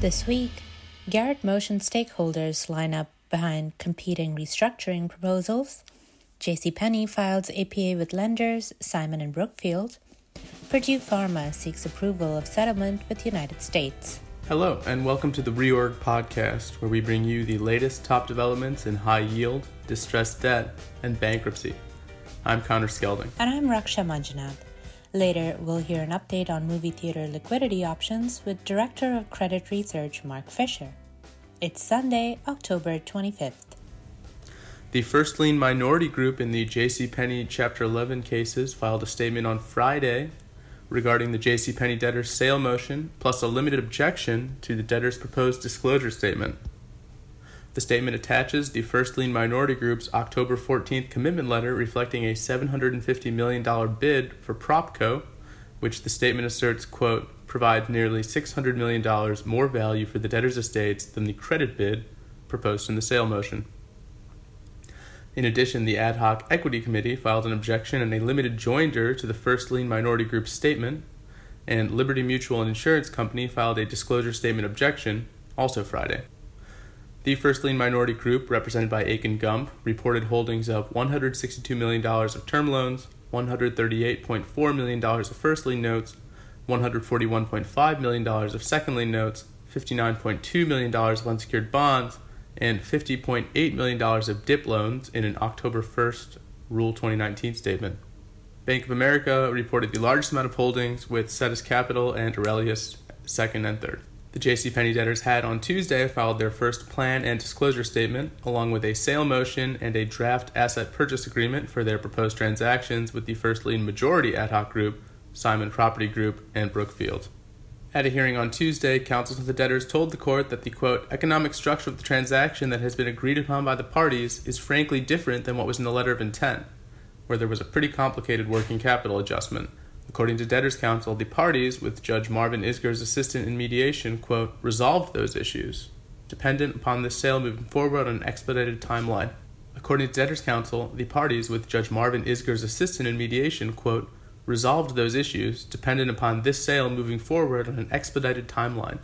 This week, Garrett Motion stakeholders line up behind competing restructuring proposals. JCPenney files APA with lenders Simon and Brookfield. Purdue Pharma seeks approval of settlement with United States. Hello, and welcome to the Reorg podcast, where we bring you the latest top developments in high yield, distressed debt, and bankruptcy. I'm Connor Skelding. And I'm Raksha Manjunath. Later, we'll hear an update on movie theater liquidity options with Director of Credit Research Mark Fisher. It's Sunday, October 25th. The first lien minority group in the JCPenney Chapter 11 cases filed a statement on Friday regarding the JCPenney debtor's sale motion, plus a limited objection to the debtor's proposed disclosure statement. The statement attaches the first lien minority group's October 14th commitment letter reflecting a $750 million bid for Propco, which the statement asserts, quote, provides nearly $600 million more value for the debtor's estates than the credit bid proposed in the sale motion. In addition, the ad hoc equity committee filed an objection and a limited joinder to the first lien minority group's statement, and Liberty Mutual and Insurance Company filed a disclosure statement objection also Friday. The first lien minority group, represented by Akin Gump, reported holdings of $162 million of term loans, $138.4 million of first lien notes, $141.5 million of second lien notes, $59.2 million of unsecured bonds, and $50.8 million of DIP loans in an October 1st Rule 2019 statement. Bank of America reported the largest amount of holdings with Cetus Capital and Aurelius second and third. The JCPenney debtors had on Tuesday filed their first plan and disclosure statement, along with a sale motion and a draft asset purchase agreement for their proposed transactions with the first lien majority ad hoc group, Simon Property Group, and Brookfield. At a hearing on Tuesday, counsel to the debtors told the court that the quote, economic structure of the transaction that has been agreed upon by the parties is frankly different than what was in the letter of intent, where there was a pretty complicated working capital adjustment. According to debtors' counsel, the parties, with Judge Marvin Isgur's assistant in mediation, quote, resolved those issues, dependent upon this sale moving forward on an expedited timeline. According to debtors' counsel, the parties, with Judge Marvin Isgur's assistant in mediation, quote, resolved those issues, dependent upon this sale moving forward on an expedited timeline.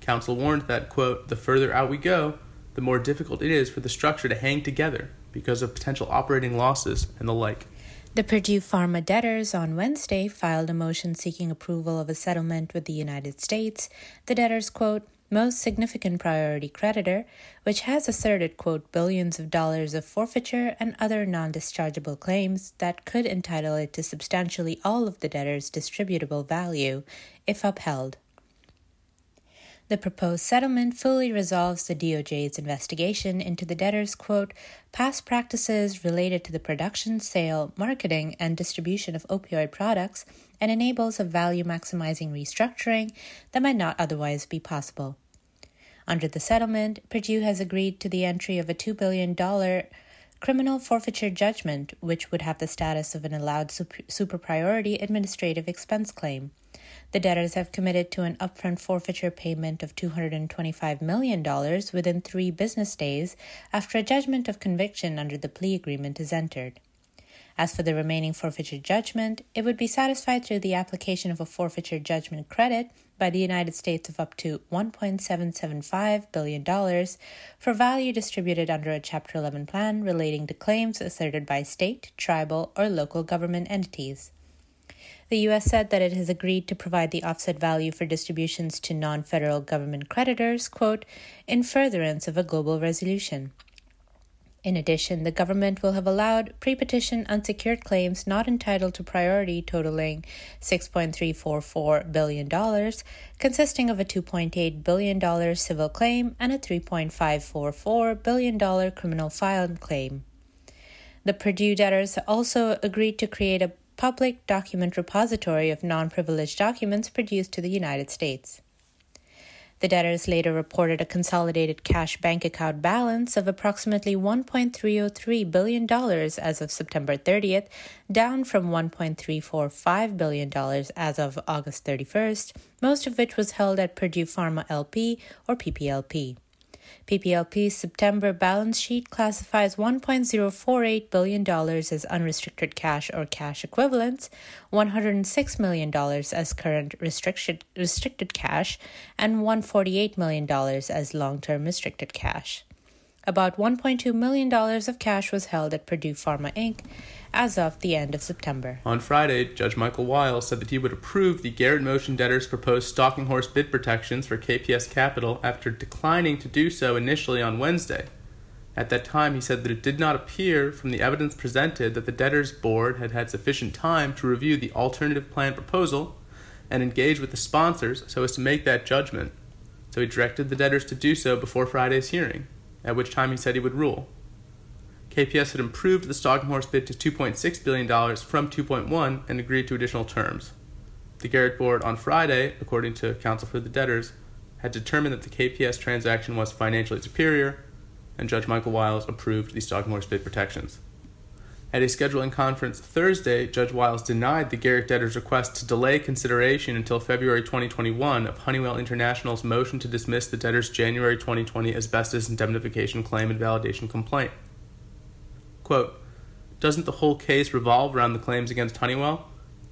Counsel warned that, quote, the further out we go, the more difficult it is for the structure to hang together because of potential operating losses and the like. The Purdue Pharma debtors on Wednesday filed a motion seeking approval of a settlement with the United States. The debtors, quote, most significant priority creditor, which has asserted, quote, billions of dollars of forfeiture and other non dischargeable claims that could entitle it to substantially all of the debtor's distributable value if upheld. The proposed settlement fully resolves the DOJ's investigation into the debtor's quote, past practices related to the production, sale, marketing, and distribution of opioid products and enables a value maximizing restructuring that might not otherwise be possible. Under the settlement, Purdue has agreed to the entry of a $2 billion criminal forfeiture judgment, which would have the status of an allowed super, priority administrative expense claim. The debtors have committed to an upfront forfeiture payment of $225 million within three business days after a judgment of conviction under the plea agreement is entered. As for the remaining forfeiture judgment, it would be satisfied through the application of a forfeiture judgment credit by the United States of up to $1.775 billion for value distributed under a Chapter 11 plan relating to claims asserted by state, tribal, or local government entities. The U.S. said that it has agreed to provide the offset value for distributions to non federal government creditors, quote, in furtherance of a global resolution. In addition, the government will have allowed pre petition unsecured claims not entitled to priority totaling $6.344 billion, consisting of a $2.8 billion civil claim and a $3.544 billion criminal file claim. The Purdue debtors also agreed to create a public document repository of non privileged documents produced to the United States. The debtors later reported a consolidated cash bank account balance of approximately $1.303 billion as of September 30th, down from $1.345 billion as of August 31st, most of which was held at Purdue Pharma LP or PPLP. PPLP's September balance sheet classifies $1.048 billion as unrestricted cash or cash equivalents, $106 million as current restricted, restricted cash, and $148 million as long term restricted cash. About $1.2 million of cash was held at Purdue Pharma Inc. as of the end of September. On Friday, Judge Michael Weil said that he would approve the Garrett Motion debtors' proposed stalking horse bid protections for KPS Capital after declining to do so initially on Wednesday. At that time, he said that it did not appear from the evidence presented that the debtors' board had had sufficient time to review the alternative plan proposal and engage with the sponsors so as to make that judgment. So he directed the debtors to do so before Friday's hearing at which time he said he would rule. KPS had improved the stalking bid to $2.6 billion from 2.1 and agreed to additional terms. The Garrett board on Friday, according to counsel for the debtors, had determined that the KPS transaction was financially superior, and Judge Michael Wiles approved the stalking bid protections. At a scheduling conference Thursday, Judge Wiles denied the Garrett debtors' request to delay consideration until February 2021 of Honeywell International's motion to dismiss the debtors' January 2020 asbestos indemnification claim and validation complaint. Quote, Doesn't the whole case revolve around the claims against Honeywell?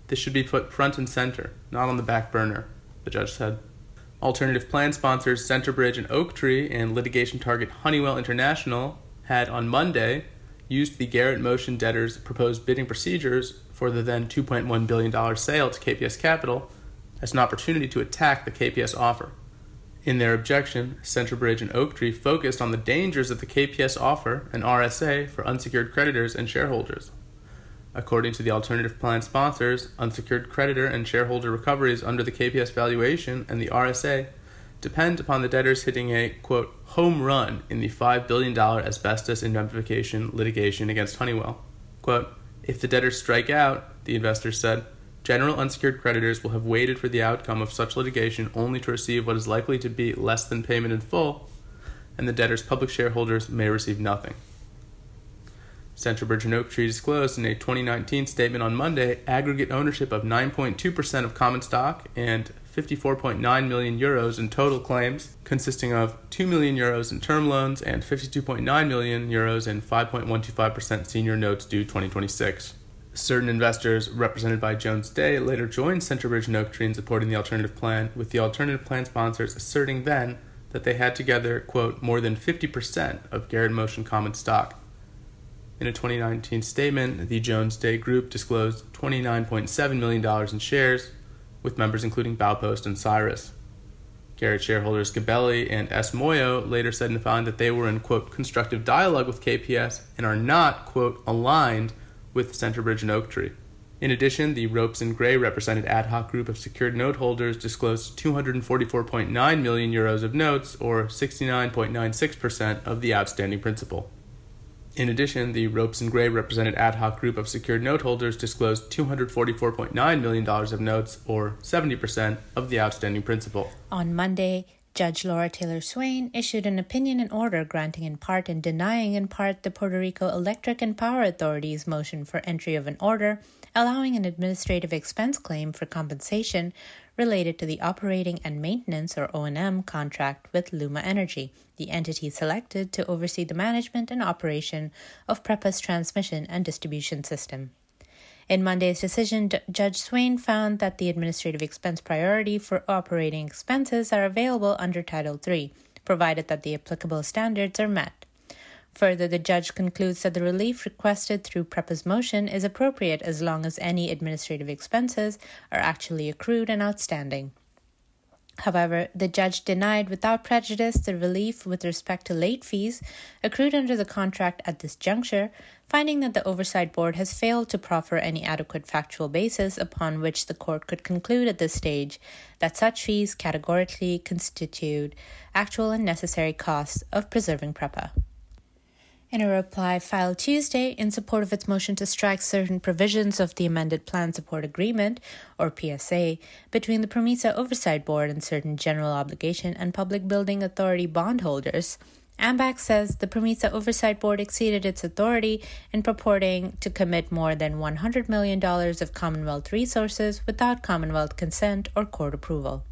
This should be put front and center, not on the back burner, the judge said. Alternative plan sponsors Centerbridge and Oaktree and litigation target Honeywell International had on Monday used the Garrett Motion debtors' proposed bidding procedures for the then $2.1 billion sale to KPS Capital as an opportunity to attack the KPS offer. In their objection, Centerbridge and Oaktree focused on the dangers of the KPS offer and RSA for unsecured creditors and shareholders. According to the alternative plan sponsors, unsecured creditor and shareholder recoveries under the KPS valuation and the RSA depend upon the debtors hitting a, quote, home run in the $5 billion asbestos indemnification litigation against Honeywell. Quote, if the debtors strike out, the investors said, general unsecured creditors will have waited for the outcome of such litigation only to receive what is likely to be less than payment in full, and the debtors' public shareholders may receive nothing. Centerbridge and Oaktree disclosed in a 2019 statement on Monday aggregate ownership of 9.2% of common stock and 54.9 million euros in total claims, consisting of 2 million euros in term loans and 52.9 million euros in 5.125% senior notes due 2026. Certain investors, represented by Jones Day, later joined Centerbridge and Oaktree in supporting the alternative plan, with the alternative plan sponsors asserting then that they had together, quote, more than 50% of Garrett Motion common stock. In a 2019 statement, the Jones Day Group disclosed $29.7 million in shares, with members including Baupost and Cyrus. Garrett shareholders Gabelli and S. Moyo later said in the filing that they were in, quote, constructive dialogue with KPS and are not, quote, aligned with Centerbridge and Oaktree. In addition, the Ropes and Gray represented ad hoc group of secured note holders disclosed 244.9 million euros of notes, or 69.96% of the outstanding principal. In addition, the Ropes and Gray represented ad hoc group of secured note holders disclosed $244.9 million of notes, or 70% of the outstanding principal. On Monday, Judge Laura Taylor Swain issued an opinion and order granting in part and denying in part the Puerto Rico Electric and Power Authority's motion for entry of an order allowing an administrative expense claim for compensation related to the operating and maintenance or O&M contract with Luma Energy, the entity selected to oversee the management and operation of PREPA's transmission and distribution system. In Monday's decision, D- Judge Swain found that the administrative expense priority for operating expenses are available under Title III, provided that the applicable standards are met. Further, the judge concludes that the relief requested through PREPA's motion is appropriate as long as any administrative expenses are actually accrued and outstanding. However, the judge denied without prejudice the relief with respect to late fees accrued under the contract at this juncture, finding that the Oversight Board has failed to proffer any adequate factual basis upon which the court could conclude at this stage that such fees categorically constitute actual and necessary costs of preserving PREPA. In a reply filed Tuesday in support of its motion to strike certain provisions of the amended Plan Support Agreement, or PSA, between the PROMESA Oversight Board and certain General Obligation and Public Building Authority bondholders, AMBAC says the PROMESA Oversight Board exceeded its authority in purporting to commit more than $100 million of Commonwealth resources without Commonwealth consent or court approval.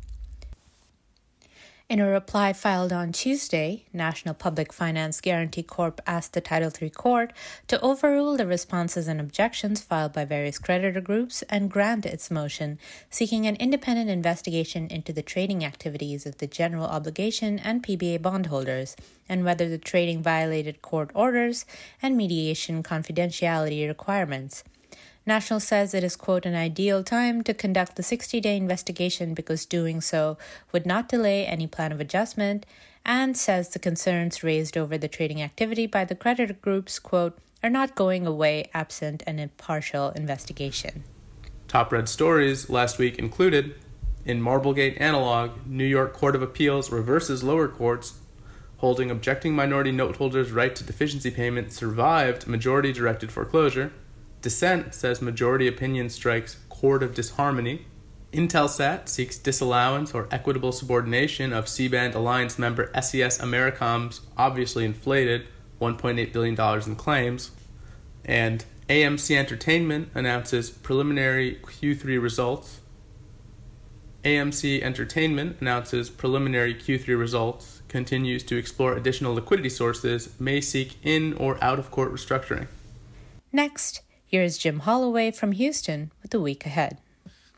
In a reply filed on Tuesday, National Public Finance Guarantee Corp asked the Title III Court to overrule the responses and objections filed by various creditor groups and grant its motion, seeking an independent investigation into the trading activities of the general obligation and PBA bondholders and whether the trading violated court orders and mediation confidentiality requirements. National says it is, quote, an ideal time to conduct the 60 day investigation because doing so would not delay any plan of adjustment, and says the concerns raised over the trading activity by the creditor groups, quote, are not going away absent an impartial investigation. Top read stories last week included in Marblegate Analog, New York Court of Appeals reverses lower courts holding objecting minority note holders' right to deficiency payment survived majority directed foreclosure. Dissent says majority opinion strikes court of disharmony. Intelsat seeks disallowance or equitable subordination of C-band alliance member SES Americom's obviously inflated $1.8 billion in claims. And AMC Entertainment announces preliminary Q3 results. AMC Entertainment announces preliminary Q3 results, continues to explore additional liquidity sources, may seek in or out of court restructuring. Next, Here's Jim Holloway from Houston with the week ahead.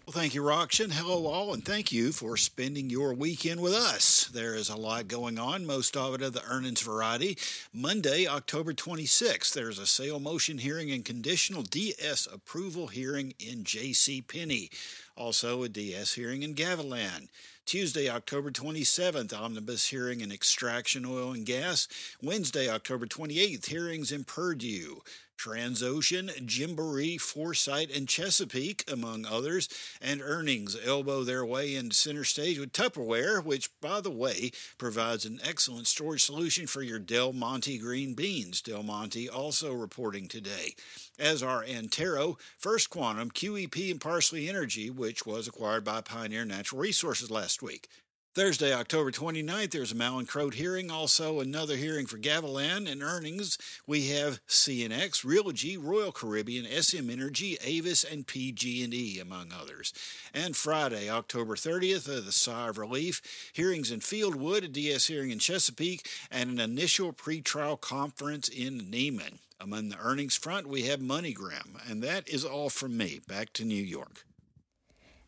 Well, thank you, Raksha. Hello, all, and thank you for spending your weekend with us. There is a lot going on, most of it of the earnings variety. Monday, October 26th, there's a sale motion hearing and conditional DS approval hearing in J.C. Penney. Also, a DS hearing in Gavilan. Tuesday, October 27th, omnibus hearing in extraction oil and gas. Wednesday, October 28th, hearings in Purdue. Transocean, Gymboree, Foresight, and Chesapeake, among others, and earnings elbow their way into center stage with Tupperware, which, by the way, provides an excellent storage solution for your Del Monte green beans. Del Monte also reporting today, as are Antero, First Quantum, QEP, and Parsley Energy, which was acquired by Pioneer Natural Resources last week. Thursday, October 29th, there's a Mallinckrodt hearing, also another hearing for Gavilan and earnings. We have CNX, Realogy, Royal Caribbean, SM Energy, Avis, and PG&E, among others. And Friday, October 30th, uh, the Sigh of Relief, hearings in Fieldwood, a DS hearing in Chesapeake, and an initial pretrial conference in Neiman. Among the earnings front, we have MoneyGram, and that is all from me. Back to New York.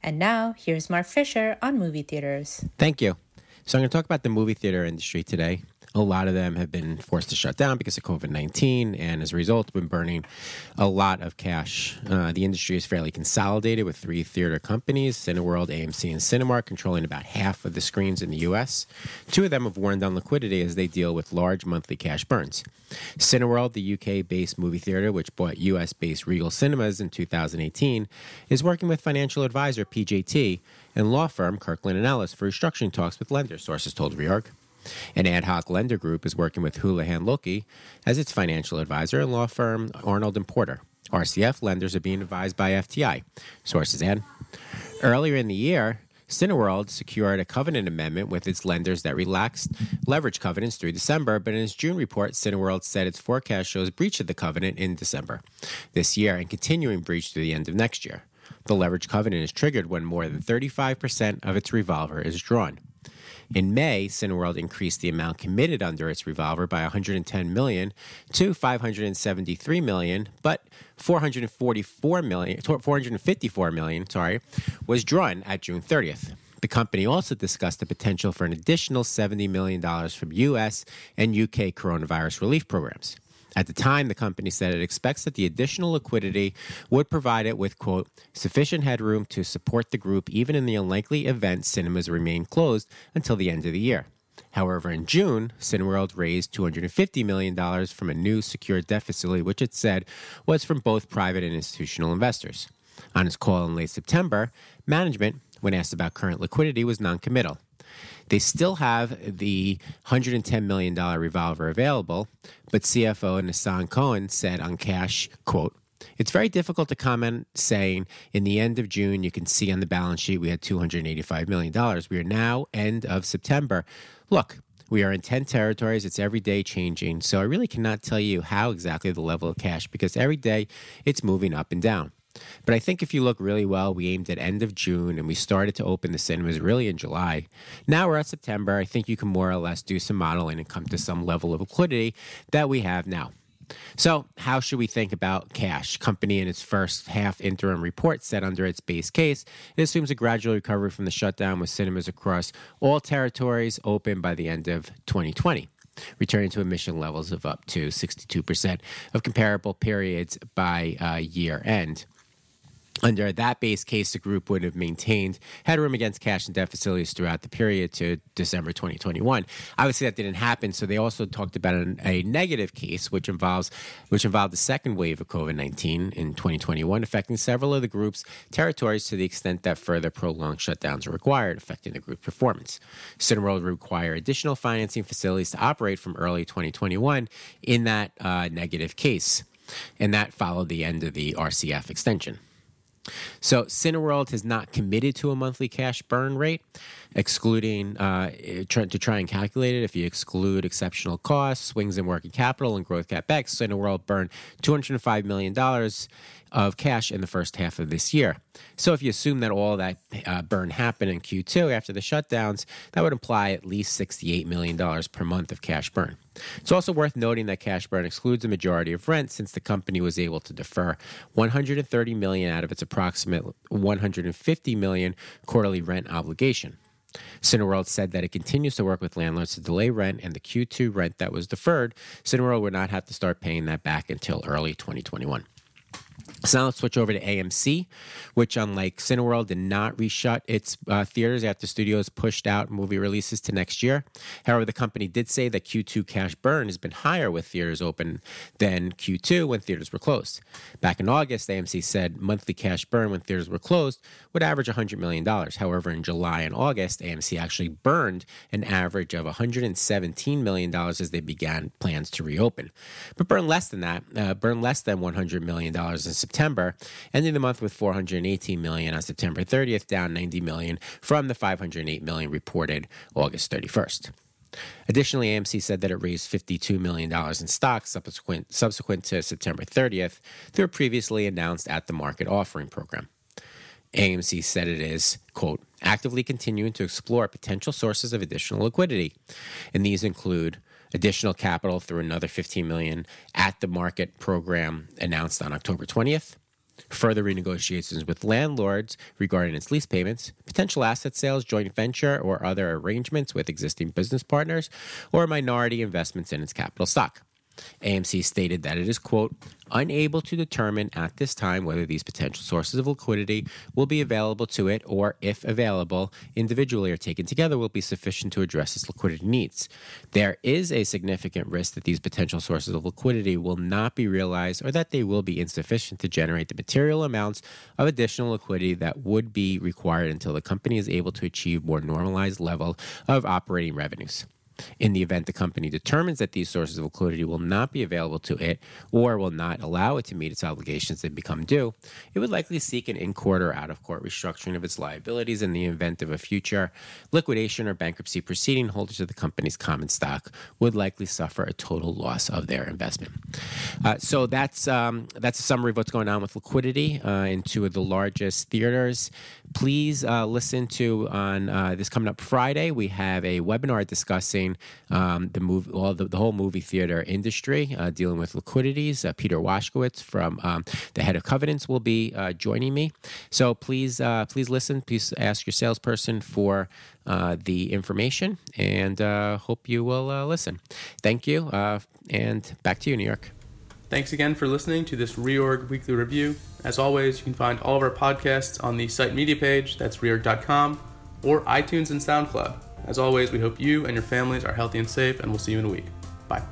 And now, here's Mark Fisher on movie theaters. Thank you. So, I'm going to talk about the movie theater industry today. A lot of them have been forced to shut down because of COVID 19, and as a result, been burning a lot of cash. Uh, the industry is fairly consolidated with three theater companies Cineworld, AMC, and Cinemark controlling about half of the screens in the U.S. Two of them have worn down liquidity as they deal with large monthly cash burns. Cineworld, the UK based movie theater, which bought US based Regal Cinemas in 2018, is working with financial advisor PJT and law firm Kirkland and Ellis for restructuring talks with lenders, sources told Reorg. An ad hoc lender group is working with Houlihan Lokey as its financial advisor and law firm Arnold and Porter. RCF lenders are being advised by FTI. Sources add. Earlier in the year, Cineworld secured a covenant amendment with its lenders that relaxed leverage covenants through December, but in its June report, Cineworld said its forecast shows breach of the covenant in December this year and continuing breach through the end of next year. The leverage covenant is triggered when more than 35% of its revolver is drawn. In May, Cineworld increased the amount committed under its revolver by 110 million to 573 million, but 444 million, 454 million, sorry, was drawn at June 30th. The company also discussed the potential for an additional $70 million from U.S. and U.K. coronavirus relief programs. At the time, the company said it expects that the additional liquidity would provide it with, quote, sufficient headroom to support the group even in the unlikely event cinemas remain closed until the end of the year. However, in June, Cineworld raised $250 million from a new secured debt facility, which it said was from both private and institutional investors. On its call in late September, management, when asked about current liquidity, was noncommittal. They still have the $110 million revolver available, but CFO Nisan Cohen said on cash, quote, it's very difficult to comment saying in the end of June, you can see on the balance sheet we had $285 million. We are now end of September. Look, we are in 10 territories. It's every day changing. So I really cannot tell you how exactly the level of cash because every day it's moving up and down. But I think if you look really well, we aimed at end of June and we started to open the cinemas really in July. Now we're at September. I think you can more or less do some modeling and come to some level of liquidity that we have now. So, how should we think about cash? Company in its first half interim report said under its base case, it assumes a gradual recovery from the shutdown with cinemas across all territories open by the end of 2020 returning to admission levels of up to 62% of comparable periods by uh, year end. Under that base case, the group would have maintained headroom against cash and debt facilities throughout the period to December 2021. Obviously, that didn't happen. So they also talked about an, a negative case, which involves which involved the second wave of COVID 19 in 2021, affecting several of the group's territories to the extent that further prolonged shutdowns are required, affecting the group's performance. Cineworld would require additional financing facilities to operate from early 2021 in that uh, negative case, and that followed the end of the RCF extension. So Cineworld has not committed to a monthly cash burn rate, excluding uh, to try and calculate it. If you exclude exceptional costs, swings in working capital, and growth capex, Cineworld burned two hundred five million dollars of cash in the first half of this year. So if you assume that all that uh, burn happened in Q2 after the shutdowns, that would imply at least $68 million per month of cash burn. It's also worth noting that cash burn excludes a majority of rent since the company was able to defer 130 million out of its approximate 150 million quarterly rent obligation. Cineworld said that it continues to work with landlords to delay rent, and the Q2 rent that was deferred, Cineworld would not have to start paying that back until early 2021. So now let's switch over to AMC, which, unlike Cineworld, did not reshut its uh, theaters after studios pushed out movie releases to next year. However, the company did say that Q2 cash burn has been higher with theaters open than Q2 when theaters were closed. Back in August, AMC said monthly cash burn when theaters were closed would average $100 million. However, in July and August, AMC actually burned an average of $117 million as they began plans to reopen. But burn less than that, uh, burn less than $100 million in September, ending the month with 418 million on September 30th, down 90 million from the 508 million reported August 31st. Additionally, AMC said that it raised $52 million in stock subsequent, subsequent to September 30th through a previously announced at the market offering program. AMC said it is, quote, actively continuing to explore potential sources of additional liquidity. And these include additional capital through another 15 million at the market program announced on October 20th. Further renegotiations with landlords regarding its lease payments, potential asset sales, joint venture, or other arrangements with existing business partners, or minority investments in its capital stock. AMC stated that it is, quote, unable to determine at this time whether these potential sources of liquidity will be available to it or, if available, individually or taken together, will be sufficient to address its liquidity needs. There is a significant risk that these potential sources of liquidity will not be realized or that they will be insufficient to generate the material amounts of additional liquidity that would be required until the company is able to achieve more normalized level of operating revenues. In the event the company determines that these sources of liquidity will not be available to it or will not allow it to meet its obligations that become due, it would likely seek an in court or out of court restructuring of its liabilities in the event of a future liquidation or bankruptcy proceeding. Holders of the company's common stock would likely suffer a total loss of their investment. Uh, so that's um, that's a summary of what's going on with liquidity uh, in two of the largest theaters. Please uh, listen to on uh, this coming up Friday. We have a webinar discussing um, the movie, well, the, the, whole movie theater industry, uh, dealing with liquidities. Uh, Peter Washkowitz from um, the head of Covenants will be uh, joining me. So please, uh, please listen. Please ask your salesperson for uh, the information, and hope you will listen. Thank you, and back to you, New York. Thanks again for listening to this Reorg Weekly Review. As always, you can find all of our podcasts on the site media page, that's reorg.com, or iTunes and SoundCloud. As always, we hope you and your families are healthy and safe, and we'll see you in a week. Bye.